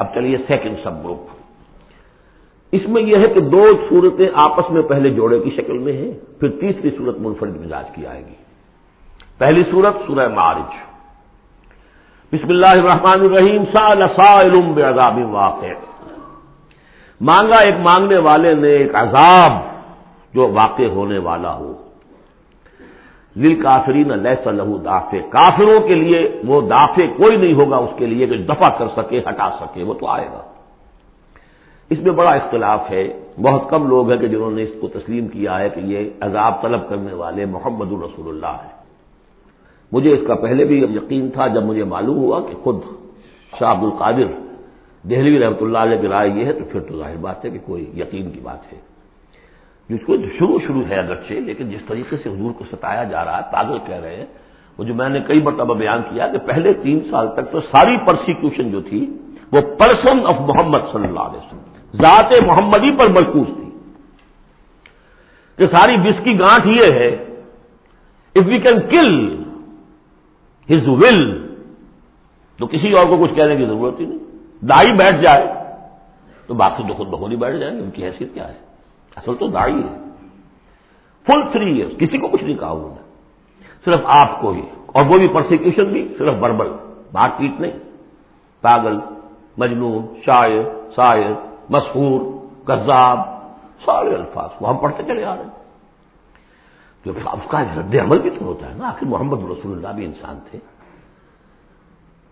اب چلیے second sub group اس میں یہ ہے کہ دو صورتیں آپس میں پہلے جوڑے کی شکل میں ہیں، پھر تیسری صورت منفرد مزاج کی آئے گی۔ پہلی صورت سورہ معارج۔ بسم اللہ الرحمن الرحیم علم عذاب واقع۔ مانگا ایک مانگنے والے نے ایک عذاب جو واقع ہونے والا ہو۔ دل کافرین لہ لہو دافے کافروں کے لیے وہ دافے کوئی نہیں ہوگا اس کے لیے کہ دفع کر سکے، ہٹا سکے، وہ تو آئے گا۔ اس میں بڑا اختلاف ہے۔ بہت کم لوگ ہیں کہ جنہوں نے اس کو تسلیم کیا ہے کہ یہ عذاب طلب کرنے والے محمد الرسول اللہ ہیں۔ مجھے اس کا پہلے بھی یقین تھا جب مجھے معلوم ہوا کہ خود شاہ عبد القادر دہلی رحمۃ اللہ علیہ کی رائے یہ ہے، تو پھر تو ظاہر بات ہے کہ کوئی یقین کی بات ہے۔ جس کو شروع شروع ہے اگرچہ لیکن جس طریقے سے حضور کو ستایا جا رہا ہے، پاگل کہہ رہے ہیں، وہ جو میں نے کئی مرتبہ بیان کیا کہ پہلے تین سال تک تو ساری پرسیکیوشن جو تھی، وہ پرسن آف محمد صلی اللہ علیہ وسلم، ذات محمدی پر مرکوز تھی۔ کہ ساری بس کی گانٹ یہ ہے if we can kill his will تو کسی اور کو کچھ کہنے کی ضرورت ہی نہیں۔ دائی بیٹھ جائے، تو باقی تو خود بخود ہی بیٹھ جائیں گے، ان کی حیثیت کیا ہے؟ اصل تو داڑھی ہے۔ فل تھری ایئرس کسی کو کچھ نہیں کہا انہوں نے۔ صرف آپ کو ہی، اور وہ بھی پرسیکیوشن بھی صرف بربل۔ بات چیت نہیں۔ پاگل، مجنون، شاعر شاعر مسہور کذاب، سارے الفاظ وہ ہم پڑھتے چلے آ رہے ہیں۔ اس کا رد عمل بھی تو ہوتا ہے نا۔ آخر محمد رسول اللہ بھی انسان تھے۔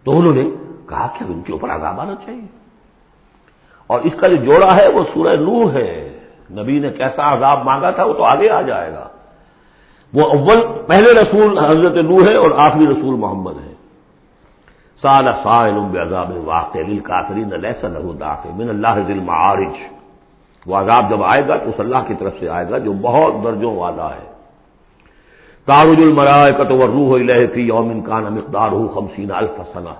تو انہوں نے کہا کہ ان کے اوپر عذاب آنا چاہیے۔ اور اس کا جو جوڑا ہے وہ سورہ نوح ہے۔ نبی نے کیسا عذاب مانگا تھا وہ تو آگے آ جائے گا۔ وہ اول پہلے رسول حضرت نو ہے اور آخری رسول محمد ہے۔ سال سال عذاب واقع دل لہو داخل من اللہ دل معارج وہ عذاب جب آئے گا تو اس اللہ کی طرف سے آئے گا جو بہت درجوں والا ہے۔ تارج المرائے و روح فی یومن کان مقدار ہو خمسین الفسنا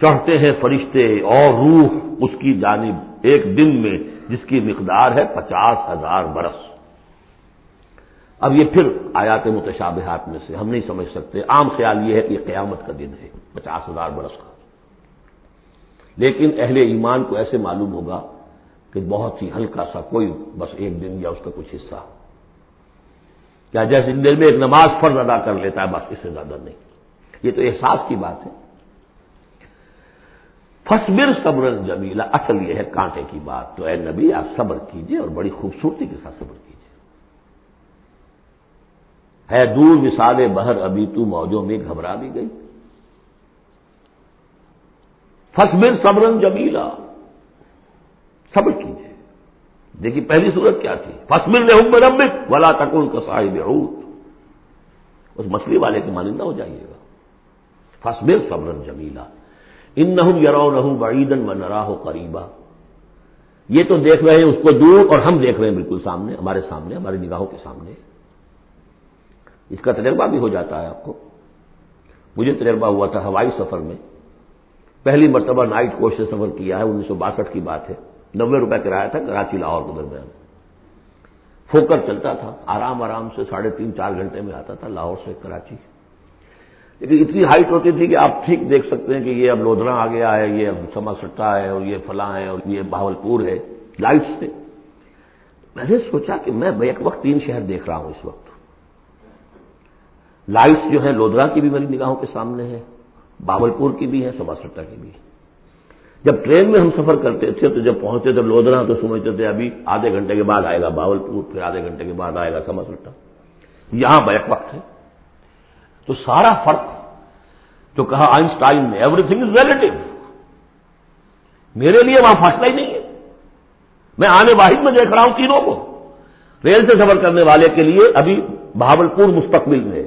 چڑھتے ہیں فرشتے اور روح اس کی جانب۔ ایک دن میں جس کی مقدار ہے پچاس ہزار برس۔ اب یہ پھر آیات متشابہات میں سے ہم نہیں سمجھ سکتے۔ عام خیال یہ ہے کہ یہ قیامت کا دن ہے، پچاس ہزار برس کا۔ لیکن اہل ایمان کو ایسے معلوم ہوگا کہ بہت ہی ہلکا سا کوئی بس ایک دن یا اس کا کچھ حصہ۔ کیا جیسے دن میں ایک نماز فرض ادا کر لیتا ہے، بس اس سے زیادہ نہیں۔ یہ تو احساس کی بات ہے۔ فصبر صبر جمیلا۔ اصل یہ ہے کانٹے کی بات تو اے نبی آپ صبر کیجیے اور بڑی خوبصورتی کے ساتھ صبر کیجیے۔ ہے دور مثال بہر ابھی تو موجوں میں گھبرا بھی گئی۔ فصبر صبرن جمیلا۔ صبر کیجیے دیکھیے پہلی صورت کیا تھی؟ فصبر نے حکم ربک ولا تکن کا صاحب اس مچھلی والے کی مانندہ ہو جائیے گا۔ فصبر صبرن جمیلا۔ ان نہ یرو نہ بعیدن و قریبا۔ یہ تو دیکھ رہے ہیں اس کو دور اور ہم دیکھ رہے ہیں بالکل سامنے، ہمارے سامنے، ہماری نگاہوں کے سامنے۔ اس کا تجربہ بھی ہو جاتا ہے آپ کو۔ مجھے تجربہ ہوا تھا ہوائی سفر میں۔ پہلی مرتبہ نائٹ کوچ سے سفر کیا ہے، انیس سو باسٹھ کی بات ہے۔ نوے روپے کرایہ تھا کراچی لاہور کے درمیان۔ فوکر چلتا تھا، آرام آرام سے ساڑھے تین چار گھنٹے میں آتا تھا لاہور سے کراچی۔ لیکن اتنی ہائٹ ہوتی تھی کہ آپ ٹھیک دیکھ سکتے ہیں کہ یہ اب لودھرا آ گیا ہے، یہ اب سما سٹا ہے اور یہ فلاں ہے اور یہ بہاول پور ہے لائٹ سے میں نے سوچا کہ میں ایک وقت تین شہر دیکھ رہا ہوں اس وقت۔ لائٹس جو ہے لودھرا کی بھی میری نگاہوں کے سامنے ہے باول پور کی بھی ہے سما سٹا کی بھی جب ٹرین میں ہم سفر کرتے تھے، تو جب پہنچتے تھے لودھرا تو سمجھتے تھے ابھی آدھے گھنٹے کے بعد آئے گا باول پور پھر آدھے گھنٹے کے بعد آئے گا سما سٹا۔ یہاں بیک وقت ہے۔ تو سارا فرق جو کہا آئنسٹائن نے ایوری تھنگ از ریلیٹو میرے لیے وہاں فاصلہ ہی نہیں ہے۔ میں آنے واحد میں دیکھ رہا ہوں تینوں کو۔ ریل سے سفر کرنے والے کے لیے ابھی بہاول پور مستقبل میں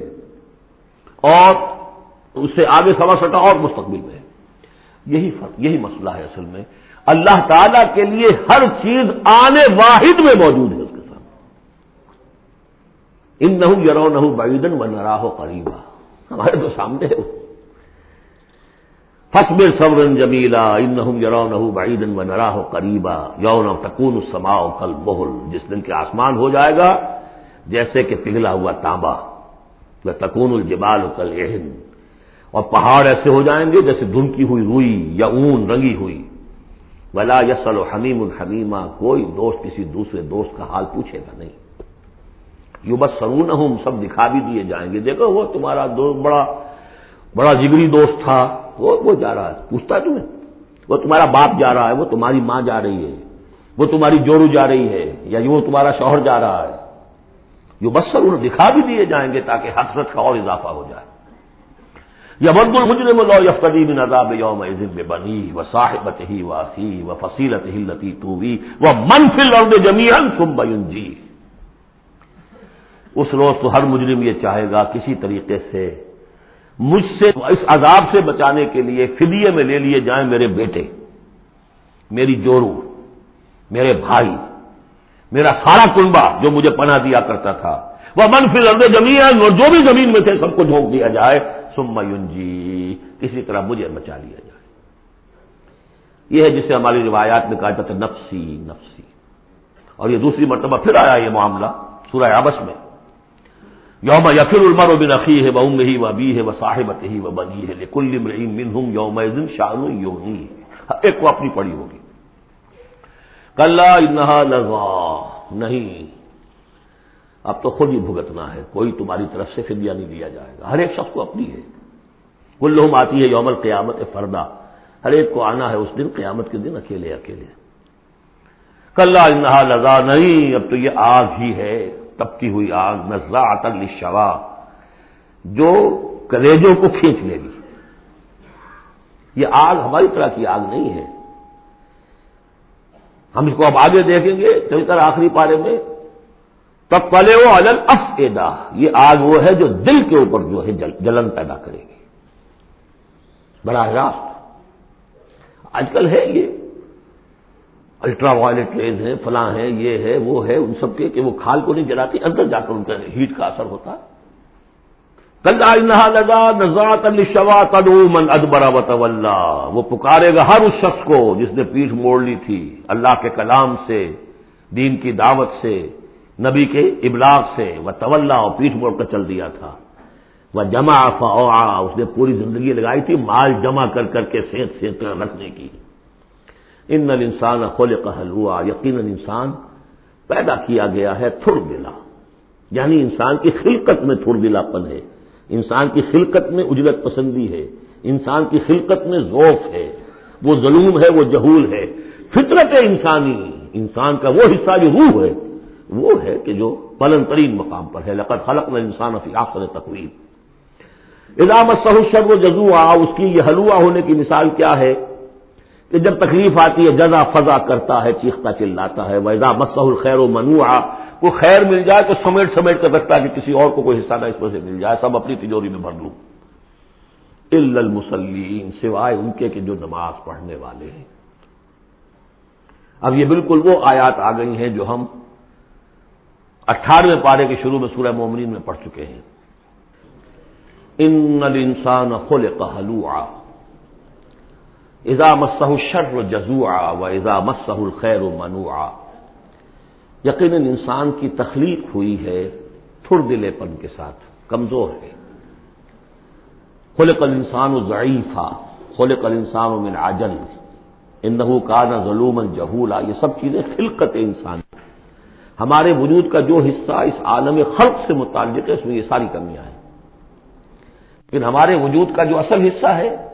اور اس سے آگے سوا سٹا اور مستقبل میں یہی فرق، یہی مسئلہ ہے اصل میں۔ اللہ تعالی کے لیے ہر چیز آنے واحد میں موجود ہے اس کے سامنے ان نہ یرو نہ بعیدن و نراہ قریبا۔ ہمارے تو سامنے ہے فصبر صبر جمیلا ان یرو نہ بعیدن و نراہ قریبا۔ یون تکون سما کل بہل جس دن کے آسمان ہو جائے گا، جیسے کہ پگھلا ہوا تانبا۔ تکون الجبال کل اہن اور پہاڑ ایسے ہو جائیں گے جیسے دھنکی ہوئی روئی یا اون رنگی ہوئی۔ ولا یسل و حمیم الحمیمہ کوئی دوست کسی دوسرے دوست کا حال پوچھے گا نہیں۔ یو بس سرون ہوں سب دکھا بھی دیے جائیں گے۔ دیکھو، وہ تمہارا دوست بڑا بڑا جگری دوست تھا۔ وہ وہ جا رہا ہے۔ پوچھتا ہے تمہیں۔ وہ تمہارا باپ جا رہا ہے، وہ تمہاری ماں جا رہی ہے۔ وہ تمہاری جوڑو جا رہی ہے، یا وہ تمہارا شوہر جا رہا ہے۔ جو بس سر دکھا بھی دیے جائیں گے تاکہ حسرت کا اور اضافہ ہو جائے۔ یا بند المجرم لو یفتدی بن عذاب یوم میں بنی و صاحبت ہی واسی و فصیلت ہی لتی تو وہ منفل اور جمیان سم جی اس روز تو ہر مجرم یہ چاہے گا کسی طریقے سے، مجھ سے، اس عذاب سے بچانے کے لیے فدیے میں لے لیے جائیں میرے بیٹے، میری جورو، میرے بھائی، میرا سارا کنبا جو مجھے پناہ دیا کرتا تھا۔ وہ منفی لرد زمین اور جو بھی زمین میں تھے، سب کو جھونک دیا جائے۔ سما جی کسی طرح مجھے بچا لیا جائے۔ یہ ہے جسے ہماری روایات میں کہا جاتا نفسی نفسی۔ اور یہ دوسری مرتبہ پھر آیا یہ معاملہ، سورہ آبس میں۔ یوم یفر المر و بن عقی ہے وہ ام ہی و بی ہے وہ صاحبت ہی وہ بنی ہے کل من ہوں یوم شان یونی ہاں، ایک کو اپنی پڑی ہوگی۔ کل انہا لگا نہیں، اب تو خود ہی بھگتنا ہے، کوئی تمہاری طرف سے فدیہ نہیں دیا جائے گا۔ ہر ایک شخص کو اپنی ہے۔ کل لوم آتی ہے یومل قیامت فردا۔ ہر ایک کو آنا ہے اس دن، قیامت کے دن، اکیلے اکیلے۔ کل انہا لگا نہیں، اب تو یہ آگ ہی ہے۔ تپتی ہوئی آگ نزا شوا جو کلیجوں کو کھینچ لے گی۔ یہ آگ ہماری طرح کی آگ نہیں ہے۔ ہم اس کو اب آگے دیکھیں گے چل کر آخری پارے میں تب پلے وہ الل اف یہ آگ وہ ہے جو دل کے اوپر جو ہے جلن پیدا کرے گی۔ براہ راست۔ آج کل ہے یہ۔ الٹرا وائلٹ ریز ہیں، فلاں ہیں، یہ ہے وہ ہے ان سب کے کہ وہ کھال کو نہیں جلاتی، اندر جا کر ان کا ہیٹ کا اثر ہوتا۔ کل نہا لگا نزاط شوا کدو من ادبرا و وہ پکارے گا ہر اس شخص کو جس نے پیٹھ موڑ لی تھی، اللہ کے کلام سے، دین کی دعوت سے، نبی کے ابلاغ سے۔ وہ طلّہ اور پیٹھ موڑ کر چل دیا تھا۔ وہ جمع فا اس نے پوری زندگی لگائی تھی مال جمع کر کر کے سینت سینت رکھنے کی۔ ان انسان خول قہل ہوا یقیناً انسان پیدا کیا گیا ہے تھر دلا۔ یعنی انسان کی خلقت میں تھر دلا پن ہے۔ انسان کی خلقت میں اجرت پسندی ہے۔ انسان کی خلقت میں ذوف ہے۔ وہ ظلم ہے، وہ جہول ہے۔ فطرت انسانی، انسان کا وہ حصہ جو روح ہے، وہ ہے کہ جو پلن ترین مقام پر ہے۔ لقت خلق میں انسان افی آخر تقویب علامت سہو شب و جزو آ اس کی یہ حلوہ ہونے کی مثال کیا ہے؟ کہ جب تکلیف آتی ہے، جزا فضا کرتا ہے، چیختا چلاتا ہے ویزا مسح الخیر و منوع کو خیر مل جائے تو سمیٹ سمیٹ کر رکھتا ہے کہ کسی اور کو کوئی حصہ نہ اس میں سے مل جائے، سب اپنی تجوری میں بھر لوں۔ المسلین سوائے ان کے کہ جو نماز پڑھنے والے ہیں۔ اب یہ بالکل وہ آیات آ گئی ہیں جو ہم اٹھارہویں پارے کے شروع میں سورہ مومنین میں پڑھ چکے ہیں۔ ان الانسان خلق حلوعا اذا مسح الشر جزوعا و اذا مسح الخیر منوعا. یقیناً انسان کی تخلیق ہوئی ہے تھر دلے پن کے ساتھ، کمزور ہے. خلق الانسان ضعیفا، خلق الانسان من عجل، انہو کان ظلوما جہولا. یہ سب چیزیں خلقت انسان ہمارے وجود کا جو حصہ اس عالم خلق سے متعلق ہے، اس میں یہ ساری کمیاں ہیں. لیکن ہمارے وجود کا جو اصل حصہ ہے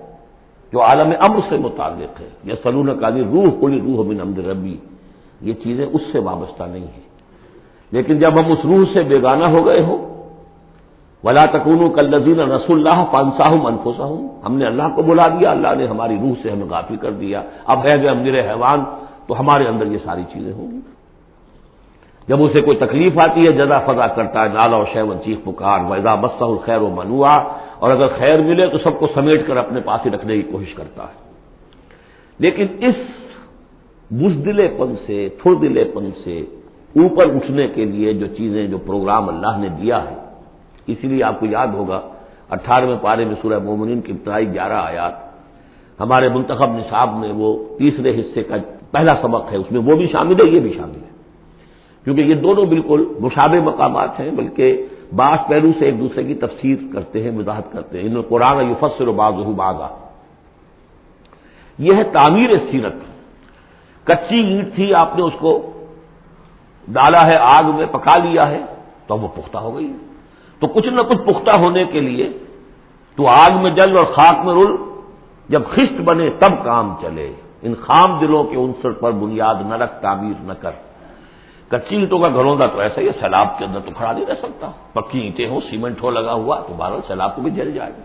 جو عالم امر سے متعلق ہے. یہ سلون قادی روح کلی روح من امد ربی. یہ چیزیں اس سے وابستہ نہیں ہیں. لیکن جب ہم اس روح سے بیگانہ ہو گئے ہو ولا تکون کل نذیر رسول اللہ پانسا ہوں منفوسا ہوں ہم نے اللہ کو بلا دیا، اللہ نے ہماری روح سے ہمیں غافل کر دیا. اب ہے گئے امیر حیوان، تو ہمارے اندر یہ ساری چیزیں ہوں گی. جب اسے کوئی تکلیف آتی ہے، جزا فضا کرتا ہے، نالا و شیون چیخ پکار ویزا بسا الخیر و منوا اور اگر خیر ملے تو سب کو سمیٹ کر اپنے پاس ہی رکھنے کی کوشش کرتا ہے۔ لیکن اس بزدلے پن سے تھر دلے پن سے اوپر اٹھنے کے لیے جو چیزیں، جو پروگرام اللہ نے دیا ہے، اسی لیے آپ کو یاد ہوگا، اٹھارہویں پارے میں سورہ مومنین کی ابتدائی گیارہ آیات، ہمارے منتخب نصاب میں وہ تیسرے حصے کا پہلا سبق ہے، اس میں وہ بھی شامل ہے، یہ بھی شامل ہے۔ کیونکہ یہ دونوں بالکل مشابہ مقامات ہیں، بلکہ بعض پہلو سے ایک دوسرے کی تفسیر کرتے ہیں، وضاحت کرتے ہیں۔ ان قرآن یفسر باز بازا یہ ہے تعمیر سیرت۔ کچی اینٹ تھی، آپ نے اس کو ڈالا ہے، آگ میں پکا لیا ہے، تو وہ پختہ ہو گئی۔ تو کچھ نہ کچھ پختہ ہونے کے لیے تو آگ میں جل اور خاک میں رول، جب خشت بنے تب کام چلے۔ ان خام دلوں کے عنصر پر بنیاد نہ رکھ، تعمیر نہ کر۔ کچی اینٹوں کا گھروں کا تو ایسا ہی سیلاب کے اندر تو کھڑا نہیں رہ سکتا۔ پکی اینٹیں ہو سیمنٹ ہو، لگا ہوا تو بارہ سیلاب کو بھی جل جائے گا۔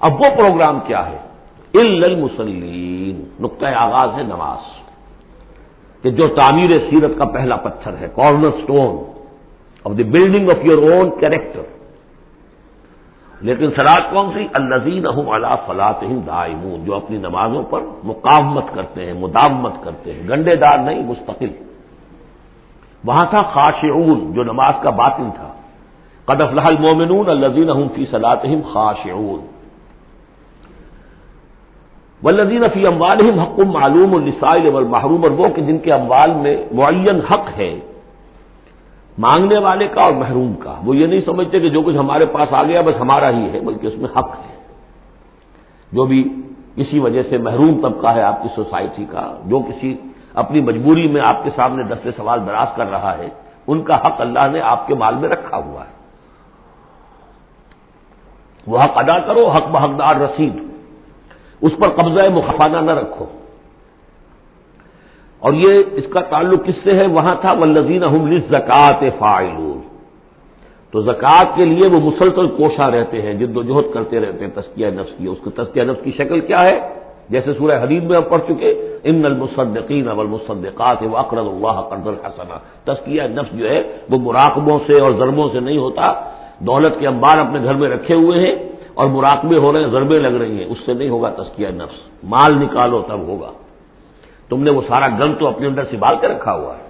اب وہ پروگرام کیا ہے؟ المسلیم نقطۂ آغاز ہے نماز۔ کہ جو تعمیر سیرت کا پہلا پتھر ہے corner stone of the building of your own character لیکن سلاد کون سی؟ النزین احم اللہ فلاط دائمون، جو اپنی نمازوں پر مقامت کرتے ہیں مدامت کرتے ہیں۔ گنڈے دار نہیں، مستقل۔ وہاں تھا خاشعون، جو نماز کا باطن تھا۔ قدف لحل مومنون الزین احم فی صلاحم خاشعون۔ ولدین فی اموال حق معلوم السائل والمحروم، اور وہ کہ جن کے اموال میں معین حق ہے، مانگنے والے کا اور محروم کا۔ وہ یہ نہیں سمجھتے کہ جو کچھ ہمارے پاس آ گیا بس ہمارا ہی ہے، بلکہ اس میں حق ہے۔ جو بھی کسی وجہ سے محروم طبقہ ہے آپ کی سوسائٹی کا، جو کسی اپنی مجبوری میں آپ کے سامنے دستے سوال دراز کر رہا ہے، ان کا حق اللہ نے آپ کے مال میں رکھا ہوا ہے۔ وہ حق ادا کرو، حق بحقدار رسید۔ اس پر قبضہ مخفانہ نہ رکھو۔ اور یہ اس کا تعلق کس سے ہے؟ وہاں تھا ولزین زکات فائلون تو زکات کے لیے وہ مسلسل کوشاں رہتے ہیں، جد و جہد کرتے رہتے ہیں تسکیہ نفس کی اس کو تسکیہ نفس کی شکل کیا ہے؟ جیسے سورہ حدید میں ہم پڑھ چکے، ان المصدقین اول مصدقات وہ اقرض اللہ قرض الحسنہ تسکیہ نفس جو ہے، وہ مراقبوں سے اور ضربوں سے نہیں ہوتا، دولت کے انبار اپنے گھر میں رکھے ہوئے ہیں اور مراقبے ہو رہے ہیں ضربے لگ رہی ہیں، اس سے نہیں ہوگا تسکیہ نفس، مال نکالو تب ہوگا۔ تم نے وہ سارا گن تو اپنے اندر سنبھال کے رکھا ہوا ہے۔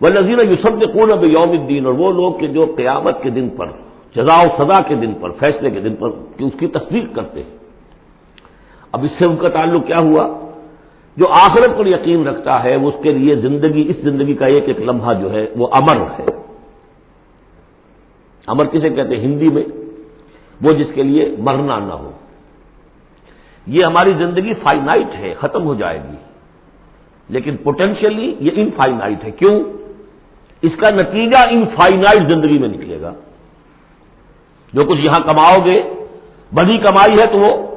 وہ نظیر یوسف نے کون اب یوم الدین، اور وہ لوگ کہ جو قیامت کے دن پر جزا و سزا کے دن پر، فیصلے کے دن پر، کہ اس کی تصدیق کرتے ہیں۔ اب اس سے ان کا تعلق کیا ہوا؟ جو آخرت پر یقین رکھتا ہے، وہ اس کے لیے زندگی، اس زندگی کا ایک ایک لمحہ جو ہے، وہ امر ہے۔ امر کسے کہتے ہیں؟ ہندی میں۔ وہ جس کے لیے مرنا نہ ہو۔ یہ ہماری زندگی فائنائٹ ہے، ختم ہو جائے گی۔ لیکن پوٹینشلی یہ انفائنائٹ ہے۔ کیوں؟ اس کا نتیجہ انفائنائٹ زندگی میں نکلے گا۔ جو کچھ یہاں کماؤ گے، بڑی کمائی ہے تو وہ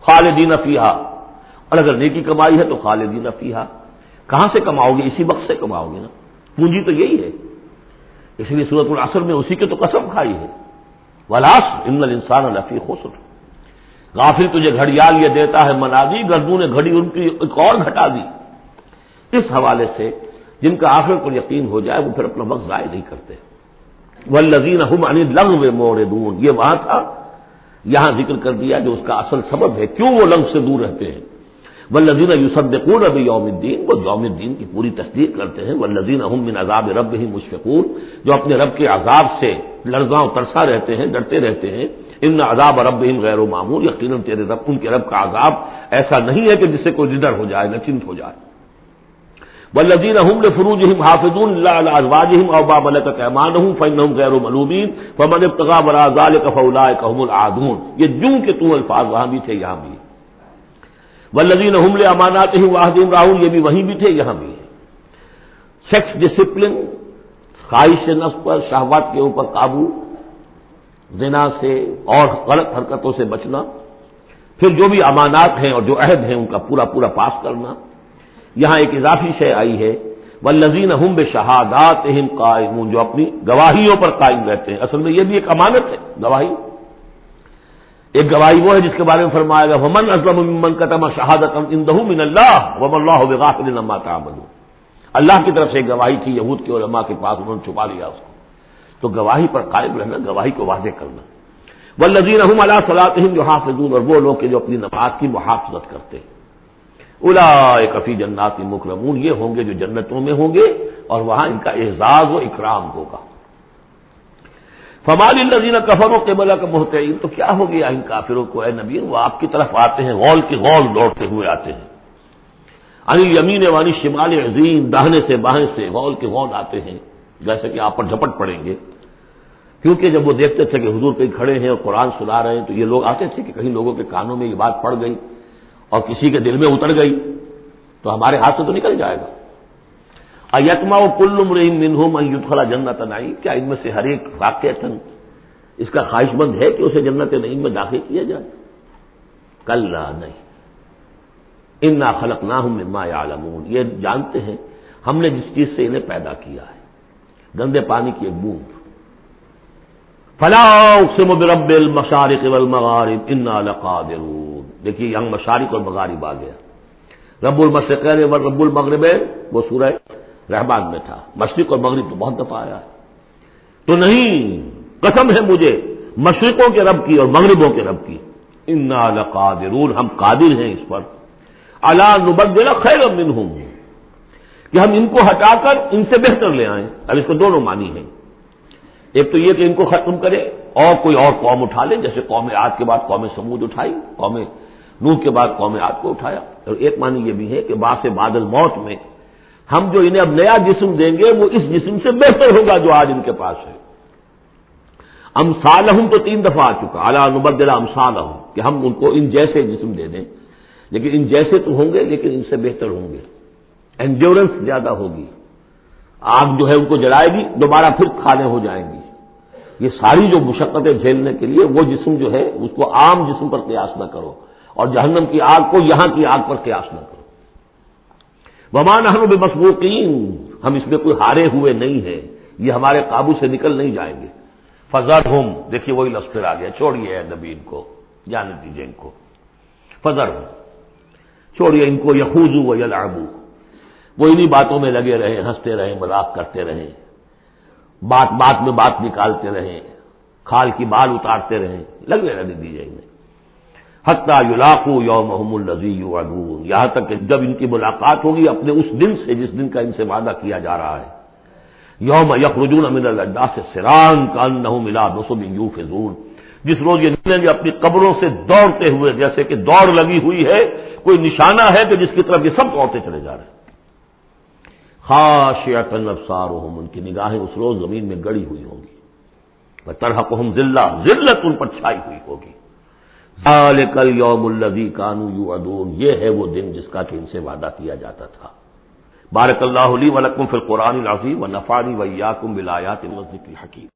خالدین افیہ اور اگر نیکی کمائی ہے تو خالدین افیہ کہاں سے کماؤ گے؟ اسی وقت سے کماؤ گے نا۔ پونجی تو یہی ہے۔ اس لیے سورت العصر میں اسی کے تو قسم کھائی ہے۔ ولاس ان انسان الفی خسر۔ غافل تجھے گھڑیال یہ دیتا ہے منادی گردوں نے گھڑی ان کی ایک اور گھٹا دی۔ اس حوالے سے جن کا آخر پر یقین ہو جائے، وہ پھر اپنا وقت ضائع نہیں کرتے۔ وہ لذین لنگ و مور دون یہ وہاں تھا یہاں ذکر کر دیا جو اس کا اصل سبب ہے، کیوں وہ لنگ سے دور رہتے ہیں؟ وہ لذین یوسدقون ابھی یوم الدین، وہ یوم الدین کی پوری تصدیق کرتے ہیں وہ لذین من عذاب رب ہی مشفقون، جو اپنے رب کے عذاب سے لرزاں ترسا رہتے ہیں، ڈرتے رہتے ہیں۔ ان عذاب رب غیر و معمول، یقیناً تیرے رب، ان کے رب کا عذاب ایسا نہیں ہے کہ جس سے کوئی ردر ہو جائے، نہ چنت ہو جائے۔ بلزین احمد فروج حافظ اللہ اوبا ملک احمان ہوں فن غیر و ملوبین فمن ابتغا برازال کفلا کہم العدون یہ جوں کے تو الفاظ وہاں بھی تھے، یہاں بھی۔ ولزین حمل امانات ہی واحدین راہل یہ بھی وہیں بھی تھے، یہاں بھی۔ سیکس ڈسپلن خواہش نفس پر، شہوات کے اوپر قابو، زنا سے اور غلط حرکتوں سے بچنا۔ پھر جو بھی امانات ہیں اور جو عہد ہیں، ان کا پورا پورا پاس کرنا۔ یہاں ایک اضافی شے آئی ہے وہ ہم بے شہادات جو اپنی گواہیوں پر قائم رہتے ہیں۔ اصل میں یہ بھی ایک امانت ہے، گواہی۔ ایک گواہی وہ ہے جس کے بارے میں فرمایا گا ومن ازلم من قتم شہادت من اللہ وم اللہ بغافل اللہ کی طرف سے ایک گواہی تھی، یہود کے علماء کے پاس انہوں نے چھپا لیا اس کو۔ تو گواہی پر قائم رہنا، گواہی کو واضح کرنا۔ وہ لذین احم اللہ صلاح جو حافظون اور وہ لوگ جو اپنی نماز کی محافظت کرتے ہیں۔ الا کفی جنات مکرمون، یہ ہوں گے جو جنتوں میں ہوں گے، اور وہاں ان کا اعزاز و اکرام ہوگا۔ فمال الزین کفر و قبلا کا محتعین تو کیا ہو گیا ان کافروں کو؟ اے نبی، وہ آپ کی طرف آتے ہیں، غول کی غول دوڑتے ہوئے آتے ہیں۔ انل یمین وانی شمال عظیم دہنے سے باہیں سے غول کے غول آتے ہیں، جیسے کہ آپ پر جھپٹ پڑیں گے۔ کیونکہ جب وہ دیکھتے تھے کہ حضور کہیں کھڑے ہیں اور قرآن سنا رہے ہیں، تو یہ لوگ آتے تھے کہ کہیں لوگوں کے کانوں میں یہ بات پڑ گئی۔ اور کسی کے دل میں اتر گئی تو ہمارے ہاتھ سے تو نکل جائے گا۔ ایتما و کل مرحیم منہم یوتخلا جنت نئی کیا ان میں سے ہر ایک واقع اس کا خواہش مند ہے کہ اسے جنت نعیم میں داخل کیا جائے؟ کل نہیں۔ ان نہ خلق نہ ہوں مما عالمون یہ جانتے ہیں، ہم نے جس چیز سے انہیں پیدا کیا ہے۔ گندے پانی کی ایک بوند۔ فلاح برب المشارق والمغارب، انا لقادرون۔ دیکھیے یہاں مشارق اور مغارب آ گیا۔ رب المشرق رب المغرب، وہ سورہ رحمان میں تھا۔ مشرق اور مغرب تو بہت دفعہ آیا تو نہیں، قسم ہے مجھے، مشرقوں کے رب کی اور مغربوں کے رب کی۔ انا لقادرون، ہم قادر ہیں اس پر۔ اللہ نبدلا خیر من ہوں کہ ہم ان کو ہٹا کر ان سے بہتر لے آئیں۔ اب اس کو دونوں مانی ہیں۔ ایک تو یہ کہ ان کو ختم کرے اور کوئی اور قوم اٹھا لے جیسے قوم آج کے بعد قوم سمود اٹھائی، قوم نوح کے بعد قوم آج کو اٹھایا۔ اور ایک معنی یہ بھی ہے کہ باس بادل موت میں ہم جو انہیں اب نیا جسم دیں گے، وہ اس جسم سے بہتر ہوگا جو آج ان کے پاس ہے۔ ام سالحم تو تین دفعہ آ چکا۔ اعلیٰ نبدلا ام سالحم کہ ہم ان کو ان جیسے جسم دے دیں۔ لیکن ان جیسے تو ہوں گے، لیکن ان سے بہتر ہوں گے۔ انڈیورنس زیادہ ہوگی۔ آگ جو ہے ان کو جلائے گی، دوبارہ پھر کھانے ہو جائیں گی۔ یہ ساری جو مشقتیں جھیلنے کے لیے وہ جسم جو ہے، اس کو عام جسم پر قیاس نہ کرو۔ اور جہنم کی آگ کو یہاں کی آگ پر قیاس نہ کرو۔ ومان ہم بے مصبوقین ہم اس میں کوئی ہارے ہوئے نہیں ہیں، یہ ہمارے قابو سے نکل نہیں جائیں گے۔ فضر ہوم دیکھیے وہی لفظ پھر آ گیا، چھوڑیے نبی ان کو جانے دیجیے ان کو۔ فضر ہوم چھوڑیے ان کو یخوزو و یلعبو وہ انہی باتوں میں لگے رہے ہنستے رہے مذاق کرتے رہے بات بات میں بات نکالتے رہے کھال کی بال اتارتے رہے لگے رہنے دیجیے انہیں۔ حتہ یولاقو یوم محمد الزی یو یہاں تک کہ جب ان کی ملاقات ہوگی اپنے اس دن سے جس دن کا ان سے وعدہ کیا جا رہا ہے۔ یوم یخرجون امن اللہ سے سران کان نہ ملا دو سو یو فضول جس روز یہ نکلیں گے اپنی قبروں سے دوڑتے ہوئے، جیسے کہ دوڑ لگی ہوئی ہے، کوئی نشانہ ہے کہ جس کی طرف یہ سب دوڑتے چلے جا رہے ہیں۔ خاص افسار ان کی نگاہیں اس روز زمین میں گڑی ہوئی ہوں گی۔ طرح کو ہم ذلہ ذلت ان پر چھائی ہوئی ہوگی۔ کل یوم الزی کانو یو ادون یہ ہے وہ دن جس کا کہ ان سے وعدہ کیا جاتا تھا۔ بارک اللہ علی ولکم فی القرآن العظیم و نفاری ویاکم ولایات کی حکیم